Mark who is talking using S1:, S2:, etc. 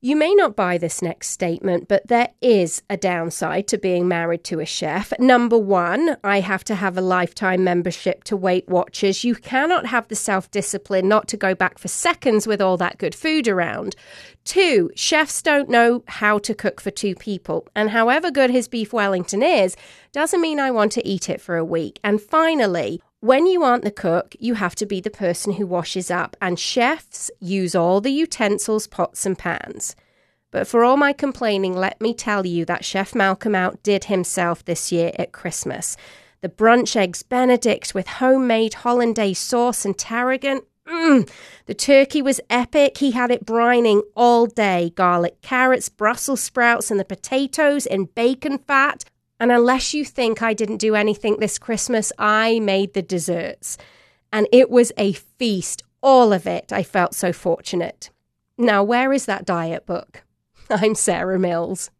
S1: You may not buy this next statement, but there is a downside to being married to a chef. Number one, I have to have a lifetime membership to Weight Watchers. You cannot have the self discipline not to go back for seconds with all that good food around. Two, chefs don't know how to cook for two people, and however good his beef Wellington is, doesn't mean I want to eat it for a week. And finally, when you aren't the cook, you have to be the person who washes up, and chefs use all the utensils, pots, and pans. But for all my complaining, let me tell you that Chef Malcolm outdid himself this year at Christmas. The brunch eggs Benedict with homemade hollandaise sauce and tarragon. Mm. The turkey was epic. He had it brining all day garlic carrots, Brussels sprouts, and the potatoes in bacon fat. And unless you think I didn't do anything this Christmas, I made the desserts. And it was a feast, all of it. I felt so fortunate. Now, where is that diet book? I'm Sarah Mills.